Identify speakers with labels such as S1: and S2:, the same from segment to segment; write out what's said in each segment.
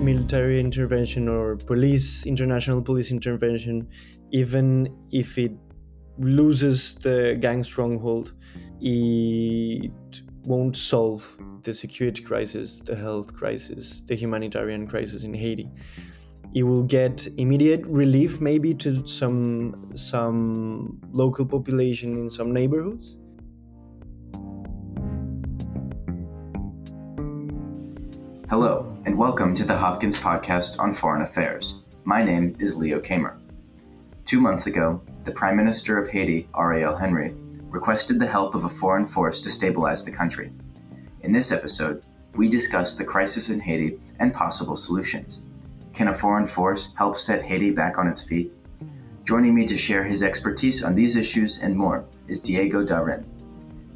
S1: military intervention or police, international police intervention, even if it loses the gang stronghold, it won't solve the security crisis, the health crisis, the humanitarian crisis in Haiti. It will get immediate relief, maybe to some some local population in some neighborhoods.
S2: Hello, welcome to the Hopkins Podcast on Foreign Affairs. My name is Leo Kamer. Two months ago, the Prime Minister of Haiti, Ariel Henry, requested the help of a foreign force to stabilize the country. In this episode, we discuss the crisis in Haiti and possible solutions. Can a foreign force help set Haiti back on its feet? Joining me to share his expertise on these issues and more is Diego Da Rin.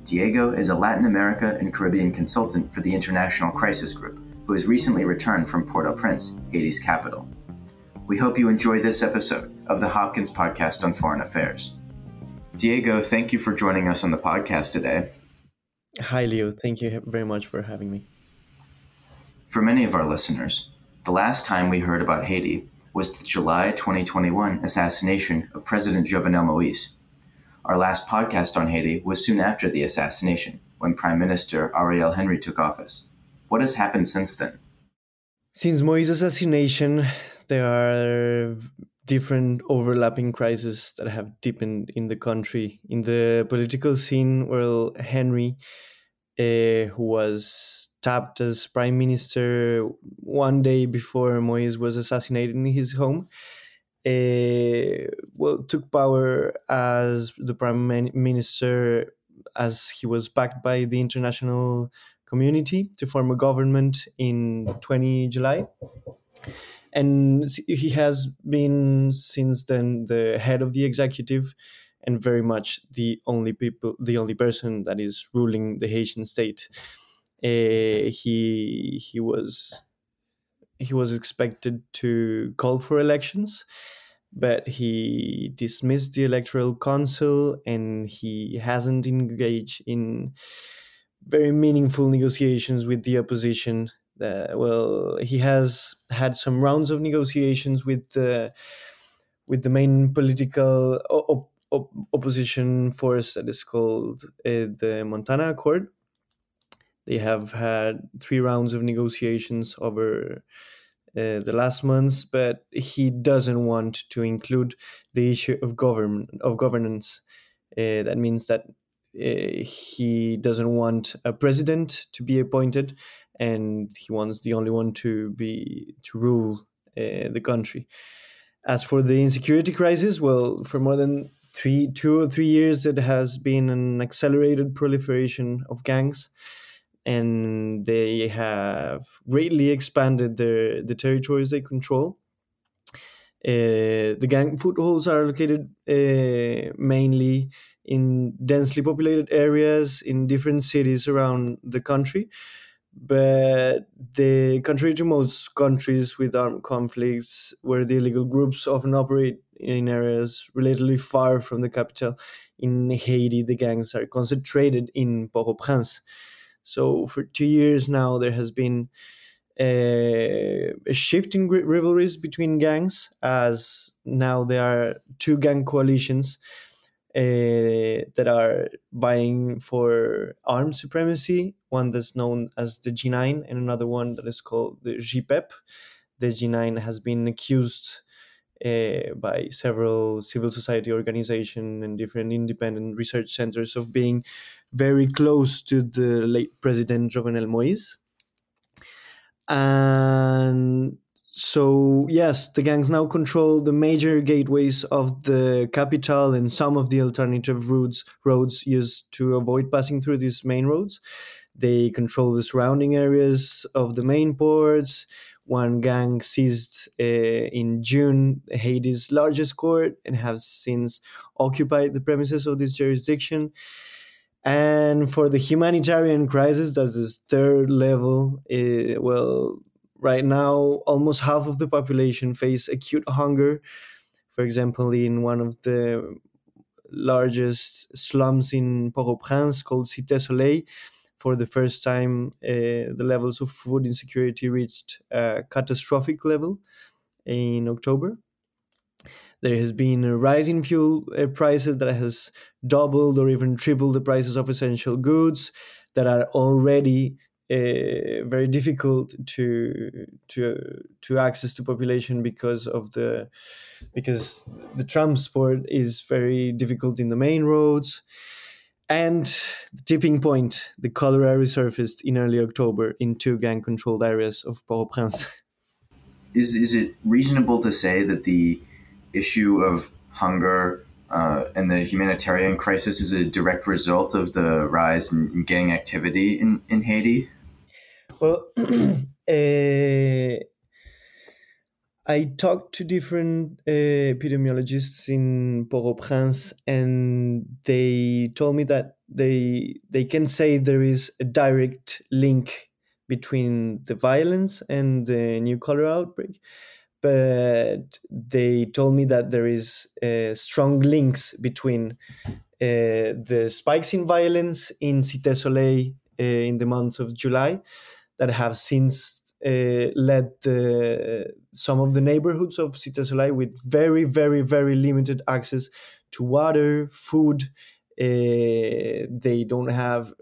S2: Diego is a Latin America and Caribbean consultant for the International Crisis Group, who has recently returned from Port au Prince, Haiti's capital. We hope you enjoy this episode of the Hopkins Podcast on Foreign Affairs. Diego, thank you for joining us on the podcast today.
S1: Hi, Leo. Thank you very much for having me.
S2: For many of our listeners, the last time we heard about Haiti was the July 2021 assassination of President Jovenel Moise. Our last podcast on Haiti was soon after the assassination, when Prime Minister Ariel Henry took office. What has happened since then?
S1: Since Moise's assassination, there are different overlapping crises that have deepened in the country. In the political scene, well, Henry, uh, who was tapped as prime minister one day before Moise was assassinated in his home, uh, well, took power as the prime minister as he was backed by the international community to form a government in 20 July. And he has been since then the head of the executive and very much the only people the only person that is ruling the Haitian state. Uh, he he was he was expected to call for elections but he dismissed the electoral council and he hasn't engaged in very meaningful negotiations with the opposition uh, well, he has had some rounds of negotiations with the with the main political op- op- opposition force that is called uh, the Montana Accord. They have had three rounds of negotiations over uh, the last months, but he doesn't want to include the issue of government of governance. Uh, that means that he doesn't want a president to be appointed and he wants the only one to be to rule uh, the country. As for the insecurity crisis, well, for more than three, two or three years, it has been an accelerated proliferation of gangs, and they have greatly expanded their the territories they control. Uh, the gang footholds are located uh, mainly in densely populated areas in different cities around the country, but the contrary to most countries with armed conflicts where the illegal groups often operate in areas relatively far from the capital in haiti the gangs are concentrated in port-au-prince. So for two years now there has been a, a shift in rivalries between gangs as now there are two gang coalitions uh, that are vying for armed supremacy. One that's known as the G9, and another one that is called the GPEP. The G9 has been accused uh, by several civil society organizations and different independent research centers of being very close to the late president Jovenel Moise. And so yes, the gangs now control the major gateways of the capital and some of the alternative routes roads used to avoid passing through these main roads. They control the surrounding areas of the main ports. One gang seized uh, in June Haiti's largest court and has since occupied the premises of this jurisdiction. And for the humanitarian crisis, that's the third level. Uh, well, right now almost half of the population face acute hunger for example in one of the largest slums in port-au-prince called cité soleil for the first time, uh, the levels of food insecurity reached a catastrophic level in October. There has been a rise in fuel uh, prices that has doubled or even tripled the prices of essential goods that are already uh, very difficult to to to access to population because of the because the transport is very difficult in the main roads and the tipping point the cholera resurfaced in early october in two gang controlled areas of port-au-prince
S2: is is it reasonable to say that the issue of hunger uh, and the humanitarian crisis is a direct result of the rise in, in gang activity in, in Haiti?
S1: Well, uh, I talked to different uh, epidemiologists in Port-au-Prince, and they told me that they they can say there is a direct link between the violence and the new cholera outbreak, but they told me that there is uh, strong links between uh, the spikes in violence in Cité Soleil in the month of July that have since uh, led the, some of the neighborhoods of Cité Soleil with very, very, very limited access to water, food. Uh, they don't have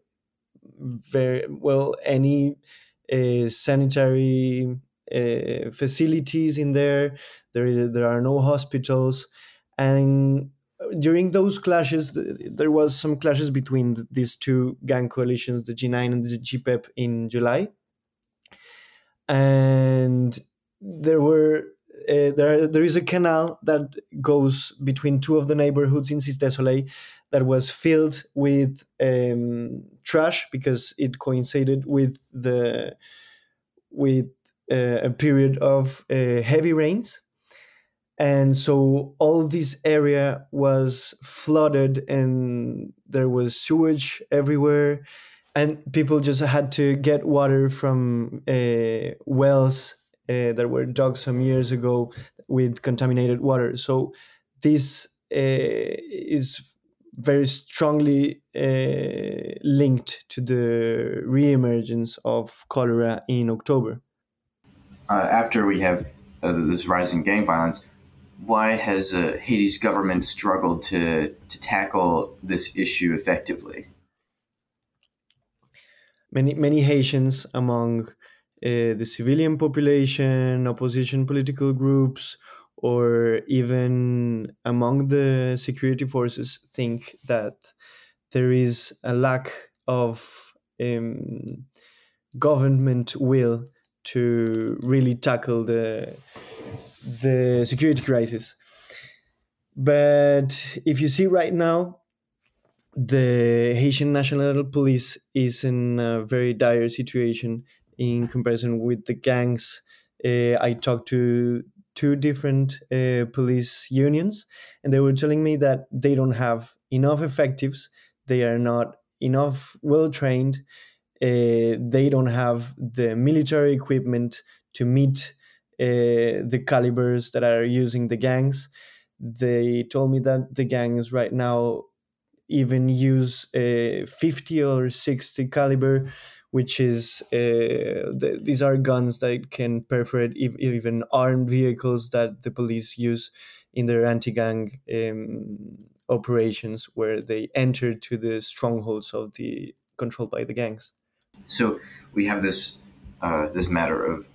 S1: very well any uh, sanitary uh, facilities in there. There, is, there are no hospitals, and during those clashes, there was some clashes between these two gang coalitions, the G9 and the GPEP, in July and there were uh, there there is a canal that goes between two of the neighborhoods in Cité Soleil that was filled with um, trash because it coincided with the with uh, a period of uh, heavy rains. And so all this area was flooded and there was sewage everywhere and people just had to get water from uh, wells uh, that were dug some years ago with contaminated water. So this uh, is very strongly uh, linked to the reemergence of cholera in October.
S2: Uh, after we have uh, this rising gang violence, why has Haiti's government struggled to, to tackle this issue effectively?
S1: Many many Haitians among uh, the civilian population, opposition political groups, or even among the security forces think that there is a lack of um, government will to really tackle the the security crisis. But if you see right now, the Haitian National Police is in a very dire situation in comparison with the gangs. Uh, I talked to two different uh, police unions, and they were telling me that they don't have enough effectives. They are not enough well trained. Uh, they don't have the military equipment to meet uh, the calibers that are using the gangs. They told me that the gangs right now even use a 50 or 60 caliber which is uh, th- these are guns that can perforate ev- even armed vehicles that the police use in their anti-gang um, operations where they enter to the strongholds of the controlled by the gangs.
S2: So we have this uh, this matter of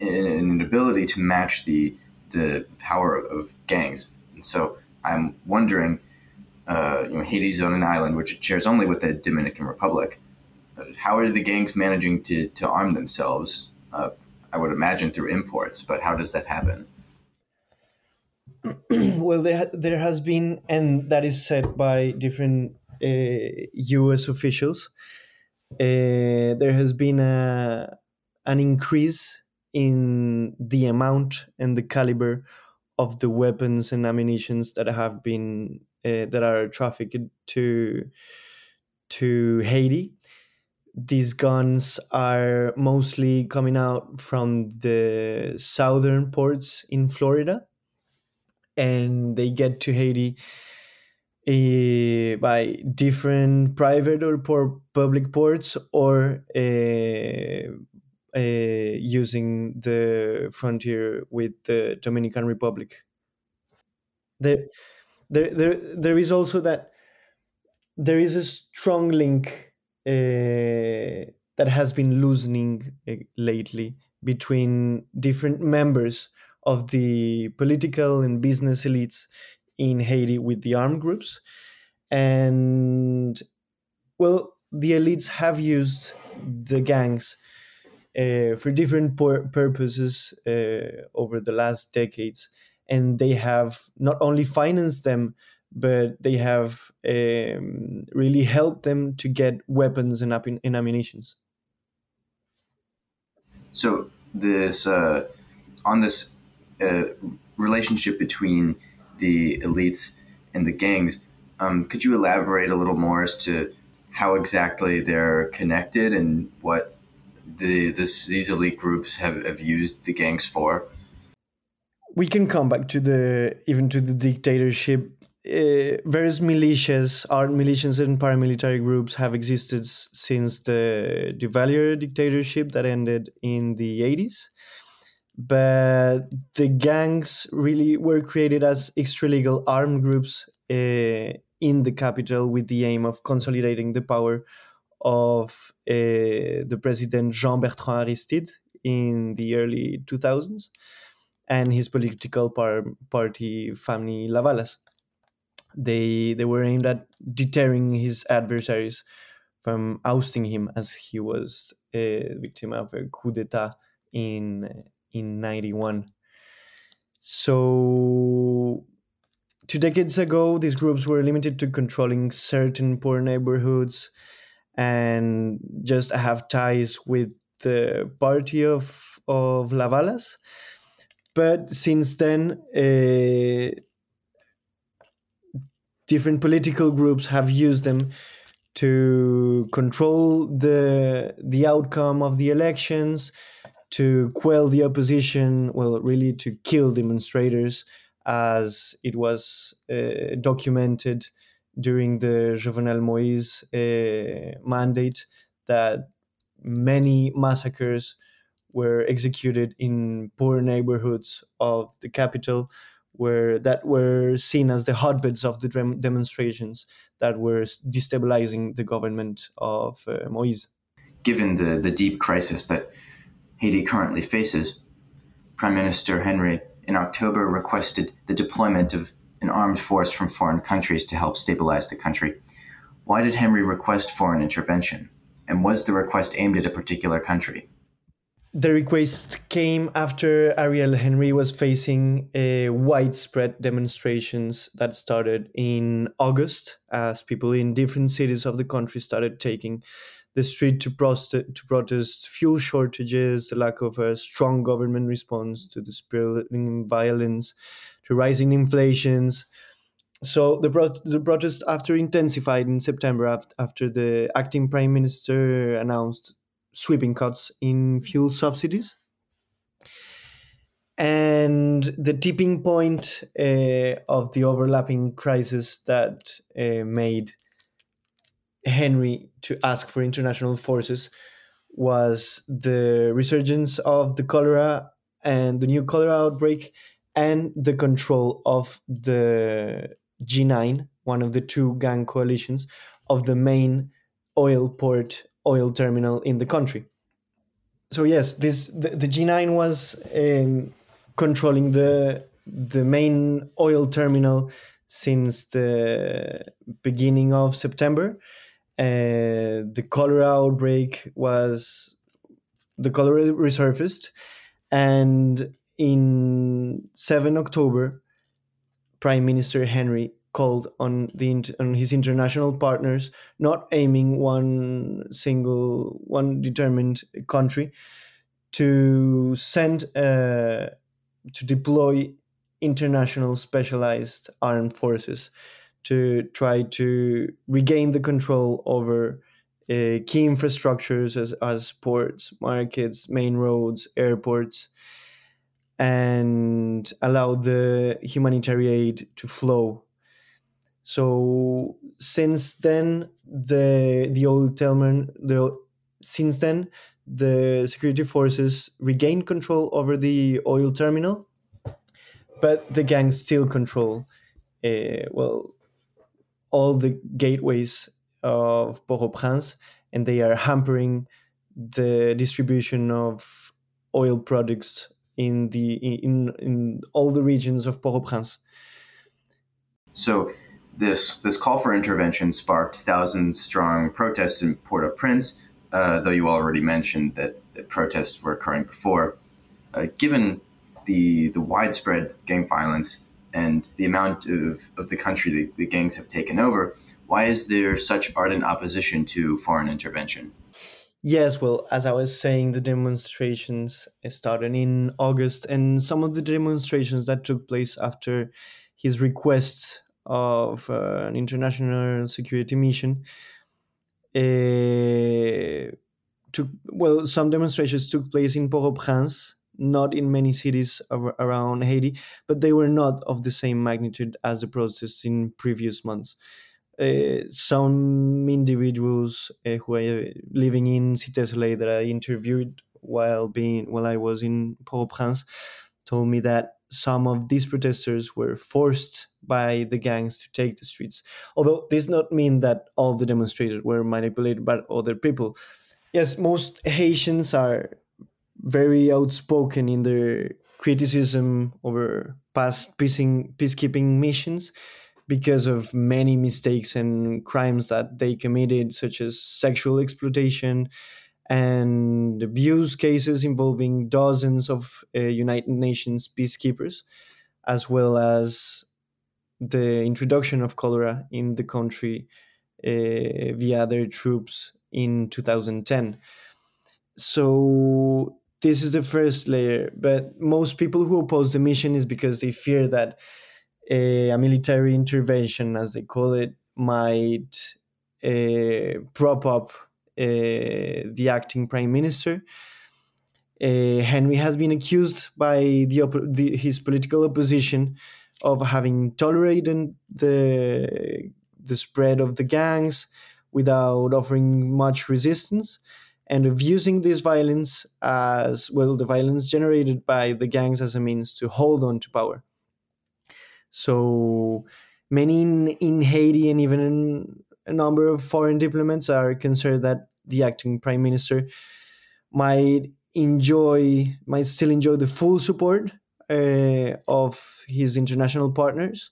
S2: an inability to match the the power of gangs. And so i'm wondering uh, you know, Haiti's on an island which it shares only with the Dominican Republic. Uh, how are the gangs managing to, to arm themselves? Uh, I would imagine through imports, but how does that happen?
S1: well, there, there has been, and that is said by different U.S. Uh, officials, uh, there has been a, an increase in the amount and the caliber of the weapons and ammunitions that have been uh, that are trafficked to to Haiti. These guns are mostly coming out from the southern ports in Florida, and they get to Haiti uh, by different private or public ports or uh, uh, using the frontier with the Dominican Republic. There, there, there, there is also that there is a strong link uh, that has been loosening uh, lately between different members of the political and business elites in Haiti with the armed groups. And well, the elites have used the gangs uh, for different pur- purposes over the last decades. And they have not only financed them, but they have um, really helped them to get weapons and, up and.
S2: So this uh, on this uh, relationship between the elites and the gangs, um, could you elaborate a little more as to how exactly they're connected and what the this, these elite groups have, have used the gangs for?
S1: We can come back to the even to the dictatorship uh, various militias, armed militias, and paramilitary groups have existed since the Duvalier dictatorship that ended in the 80s. But the gangs really were created as extralegal armed groups uh, in the capital with the aim of consolidating the power of uh, the president Jean Bertrand Aristide in the early 2000s and his political par- party Famille Lavalas. They they were aimed at deterring his adversaries from ousting him as he was a victim of a coup d'état in in 91 so two decades ago these groups were limited to controlling certain poor neighborhoods and just have ties with the party of of Lavalas but since then uh, different political groups have used them to control the the outcome of the elections, to quell the opposition, well, really to kill demonstrators, as it was uh, documented during the Jovenel Moïse uh, mandate that many massacres were executed in poor neighborhoods of the capital were that were seen as the hotbeds of the demonstrations that were destabilizing the government of uh, Moise.
S2: Given the, the deep crisis that Haiti currently faces, Prime Minister Henry in October requested the deployment of an armed force from foreign countries to help stabilize the country. Why did Henry request foreign intervention? And was the request aimed at a particular country?
S1: The request came after Ariel Henry was facing a widespread demonstrations that started in August as people in different cities of the country started taking the street to, prost- to protest fuel shortages, the lack of a strong government response to the spiraling violence, to rising inflations. So the, pro- the protest after intensified in September after the acting prime minister announced sweeping cuts in fuel subsidies. And the tipping point uh, of the overlapping crisis that uh, made Henry to ask for international forces was the resurgence of the cholera and the new cholera outbreak and the control of the G9, one of the two gang coalitions of the main oil port oil terminal in the country. So yes, this the, the G9 was um, controlling the the main oil terminal since the beginning of September. Uh, the cholera outbreak was the cholera resurfaced, and in 7 October, Prime Minister Henry called on the on his international partners, not aiming one single one determined country, to send uh, to deploy international specialized armed forces to try to regain the control over uh, key infrastructures as, as ports, markets, main roads, airports, and allow the humanitarian aid to flow So since then, the the oil terminal the since then the security forces regained control over the oil terminal, but the gangs still control uh, well all the gateways of Port-au-Prince, and they are hampering the distribution of oil products in the in in all the regions of Port-au-Prince.
S2: So this this call for intervention sparked thousand strong protests in Port-au-Prince, uh, though you already mentioned that, that protests were occurring before. Uh, given the the widespread gang violence and the amount of, of the country the, the gangs have taken over, why is there such ardent opposition to foreign intervention?
S1: Yes, well, as I was saying, the demonstrations started in August, and some of the demonstrations that took place after his request of uh, an international security mission uh, took well, some demonstrations took place in Port-au-Prince, not in many cities around Haiti, but they were not of the same magnitude as the protests in previous months. Uh, some individuals uh, who are living in Cité that I interviewed while being while I was in Port-au-Prince told me that some of these protesters were forced by the gangs to take the streets. Although this does not mean that all the demonstrators were manipulated by other people. Yes, most Haitians are very outspoken in their criticism over past peacing, peacekeeping missions because of many mistakes and crimes that they committed, such as sexual exploitation and abuse cases involving dozens of uh, United Nations peacekeepers, as well as the introduction of cholera in the country uh, via their troops in 2010. So this is the first layer, but most people who oppose the mission is because they fear that a, a military intervention, as they call it, might uh, prop up uh, the acting prime minister. Uh, Henry has been accused by the, the, his political opposition of having tolerated the the spread of the gangs without offering much resistance and of using this violence as well the violence generated by the gangs as a means to hold on to power so many in, in haiti and even in a number of foreign diplomats are concerned that the acting prime minister might enjoy might still enjoy the full support uh, of his international partners.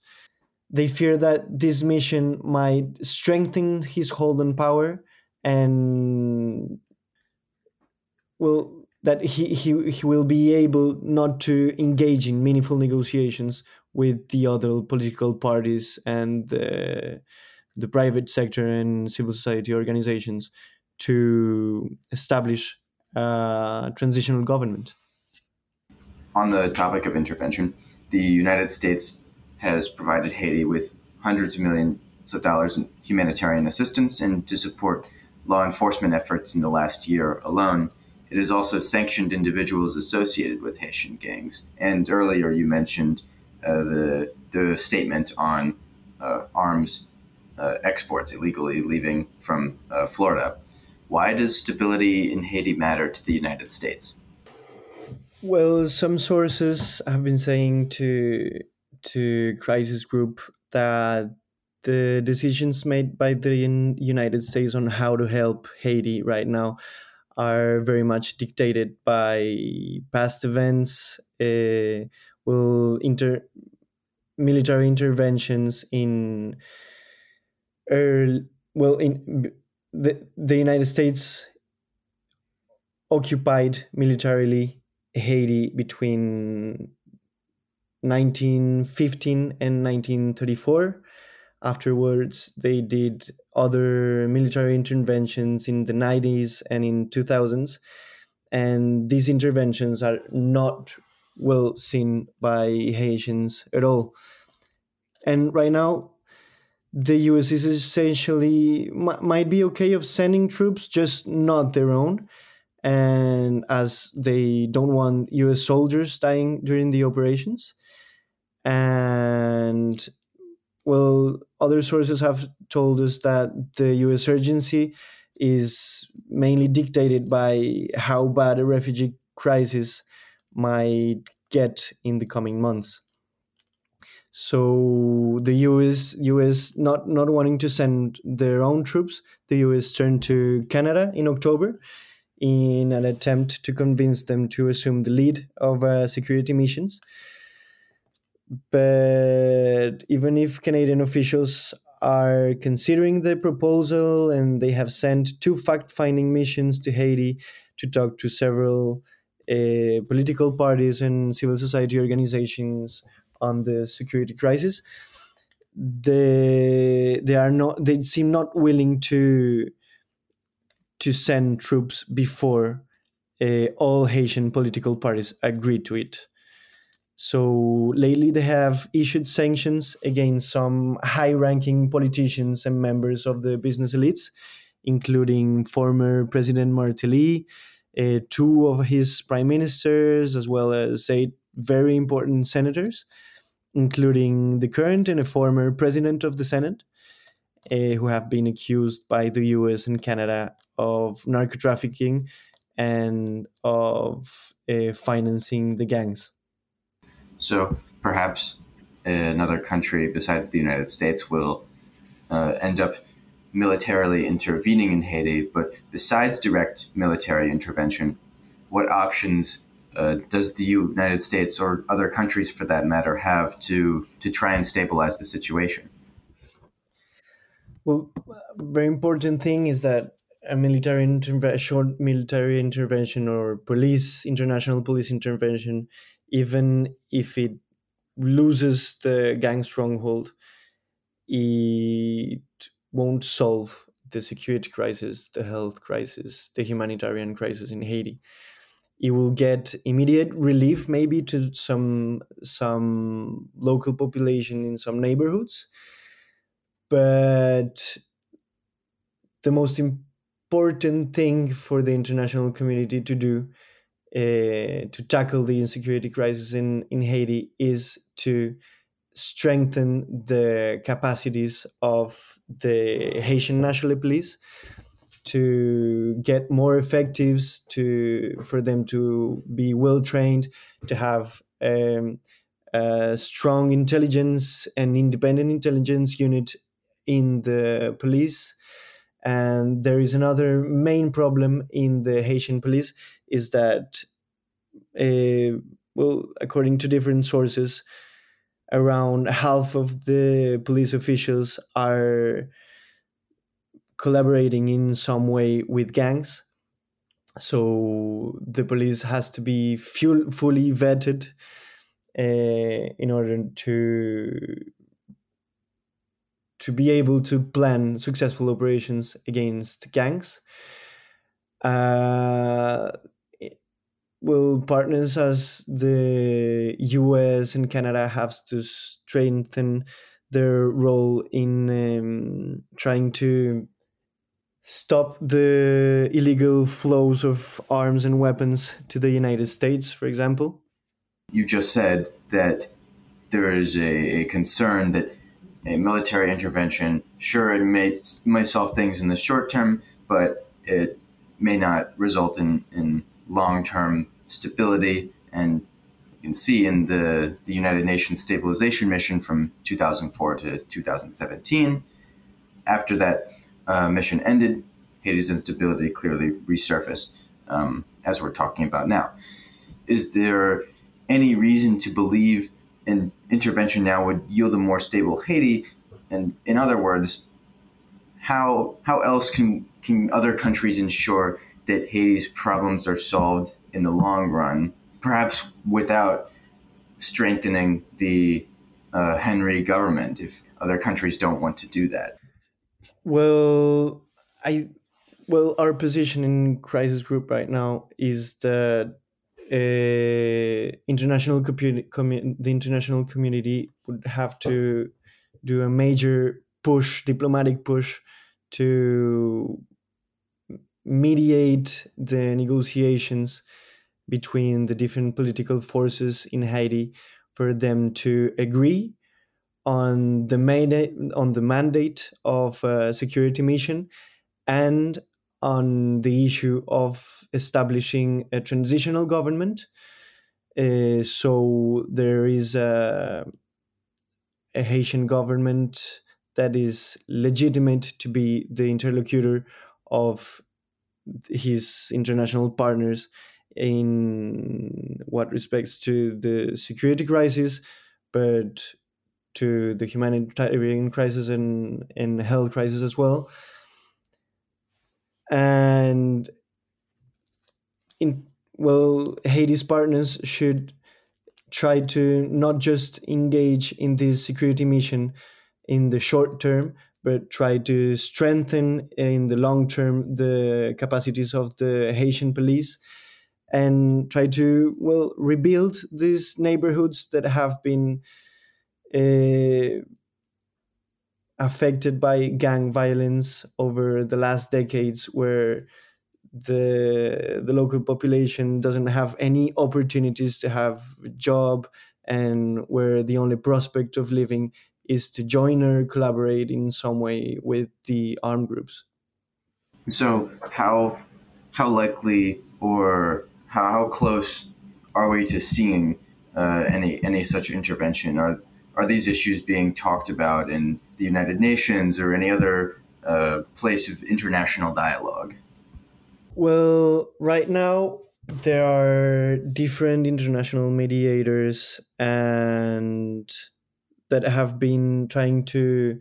S1: They fear that this mission might strengthen his hold on power and well that he, he, he will be able not to engage in meaningful negotiations with the other political parties and uh, the private sector and civil society organizations to establish a transitional government
S2: on the topic of intervention, the United States has provided Haiti with hundreds of millions of dollars in humanitarian assistance and to support law enforcement efforts in the last year alone. It has also sanctioned individuals associated with Haitian gangs. And earlier you mentioned uh, the, the statement on uh, arms uh, exports illegally leaving from uh, Florida. Why does stability in Haiti matter to the United States?
S1: Well, some sources have been saying to to crisis group that the decisions made by the United States on how to help Haiti right now are very much dictated by past events. Uh, inter military interventions in well in the the United States occupied militarily Haiti between 1915 and 1934. Afterwards, they did other military interventions in the 90s and in 2000s. And these interventions are not well seen by Haitians at all. And right now, the US is essentially might be okay of sending troops, just not their own and as they don't want US soldiers dying during the operations. And well, other sources have told us that the U.S. urgency is mainly dictated by how bad a refugee crisis might get in the coming months. So the US US not not wanting to send their own troops, the US turned to Canada in October in an attempt to convince them to assume the lead of uh, security missions. But even if Canadian officials are considering the proposal and they have sent two fact finding missions to Haiti to talk to several uh, political parties and civil society organizations on the security crisis. They they are not they seem not willing to to send troops before uh, all Haitian political parties agree to it. So lately, they have issued sanctions against some high ranking politicians and members of the business elites, including former President Martelly, uh, two of his prime ministers, as well as eight very important senators, including the current and a former president of the Senate, uh, who have been accused by the US and Canada of narco trafficking and of uh, financing the gangs.
S2: So perhaps another country besides the United States will uh, end up militarily intervening in Haiti. But besides direct military intervention, what options uh, does the United States or other countries, for that matter, have to to try and stabilize the situation?
S1: Well, very important thing is that a military intervention, short military intervention, or police international police intervention even if it loses the gang stronghold, it won't solve the security crisis, the health crisis, the humanitarian crisis in Haiti. It will get immediate relief, maybe to some some local population in some neighborhoods, but the most important thing for the international community to do uh, to tackle the insecurity crisis in, in Haiti is to strengthen the capacities of the Haitian National Police to get more effectives to for them to be well trained to have um, a strong intelligence and independent intelligence unit in the police. And there is another main problem in the Haitian police is that, uh, well, according to different sources, around half of the police officials are collaborating in some way with gangs. So the police has to be full, fully vetted uh, in order to to be able to plan successful operations against gangs. Uh, will partners as the US and Canada have to strengthen their role in um, trying to stop the illegal flows of arms and weapons to the United States, for example?
S2: You just said that there is a, a concern that a military intervention, sure, it may, may solve things in the short term, but it may not result in, in long term stability. And you can see in the, the United Nations Stabilization Mission from 2004 to 2017, after that uh, mission ended, Haiti's instability clearly resurfaced, um, as we're talking about now. Is there any reason to believe an intervention now would yield a more stable Haiti? And in other words, how how else can can other countries ensure that Haiti's problems are solved in the long run, perhaps without strengthening the uh, Henry government if other countries don't want to do that?
S1: Well, I well our position in crisis group right now is that uh, international commu- the international community would have to do a major push, diplomatic push, to mediate the negotiations between the different political forces in Haiti for them to agree on the mandate on the mandate of a security mission and on the issue of establishing a transitional government. Uh, so there is a, a Haitian government that is legitimate to be the interlocutor of his international partners in what respects to the security crisis, but to the humanitarian crisis and, and health crisis as well. And in well, Haiti's partners should try to not just engage in this security mission in the short term, but try to strengthen in the long term the capacities of the Haitian police and try to well rebuild these neighborhoods that have been uh, affected by gang violence over the last decades where the the local population doesn't have any opportunities to have a job and where the only prospect of living is to join or collaborate in some way with the armed groups.
S2: So how how likely or how, how close are we to seeing uh, any any such intervention? Are are these issues being talked about in the United Nations or any other uh, place of international dialogue?
S1: Well, right now there are different international mediators and that have been trying to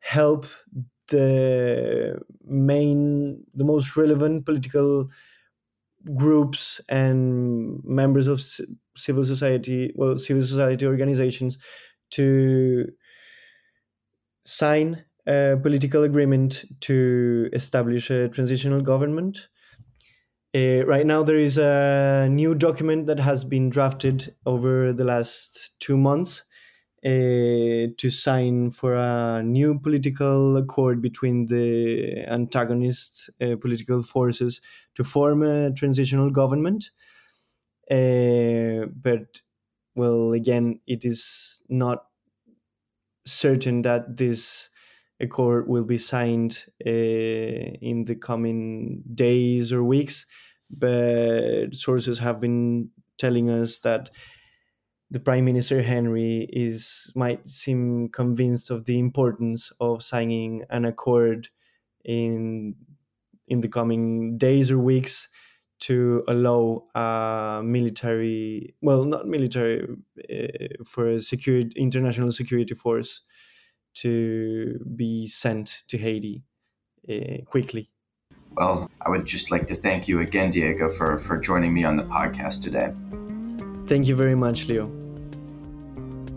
S1: help the main the most relevant political groups and members of civil society well civil society organizations to sign a political agreement to establish a transitional government uh, right now, there is a new document that has been drafted over the last two months uh, to sign for a new political accord between the antagonist uh, political forces to form a transitional government. Uh, but, well, again, it is not certain that this accord will be signed uh, in the coming days or weeks. But sources have been telling us that the Prime Minister Henry is might seem convinced of the importance of signing an accord in in the coming days or weeks to allow a military well not military uh, for a secure international security force to be sent to Haiti uh, quickly.
S2: Well, I would just like to thank you again, Diego, for, for joining me on the podcast today.
S1: Thank you very much, Leo.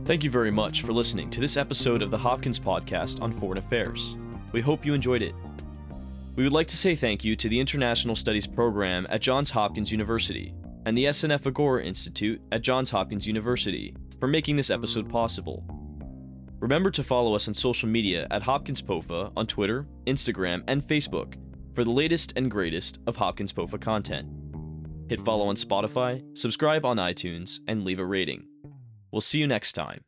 S3: Thank you very much for listening to this episode of the Hopkins Podcast on Foreign Affairs. We hope you enjoyed it. We would like to say thank you to the International Studies Program at Johns Hopkins University and the SNF Agora Institute at Johns Hopkins University for making this episode possible. Remember to follow us on social media at Hopkins POFA on Twitter, Instagram, and Facebook for the latest and greatest of Hopkins POFA content. Hit follow on Spotify, subscribe on iTunes, and leave a rating. We'll see you next time.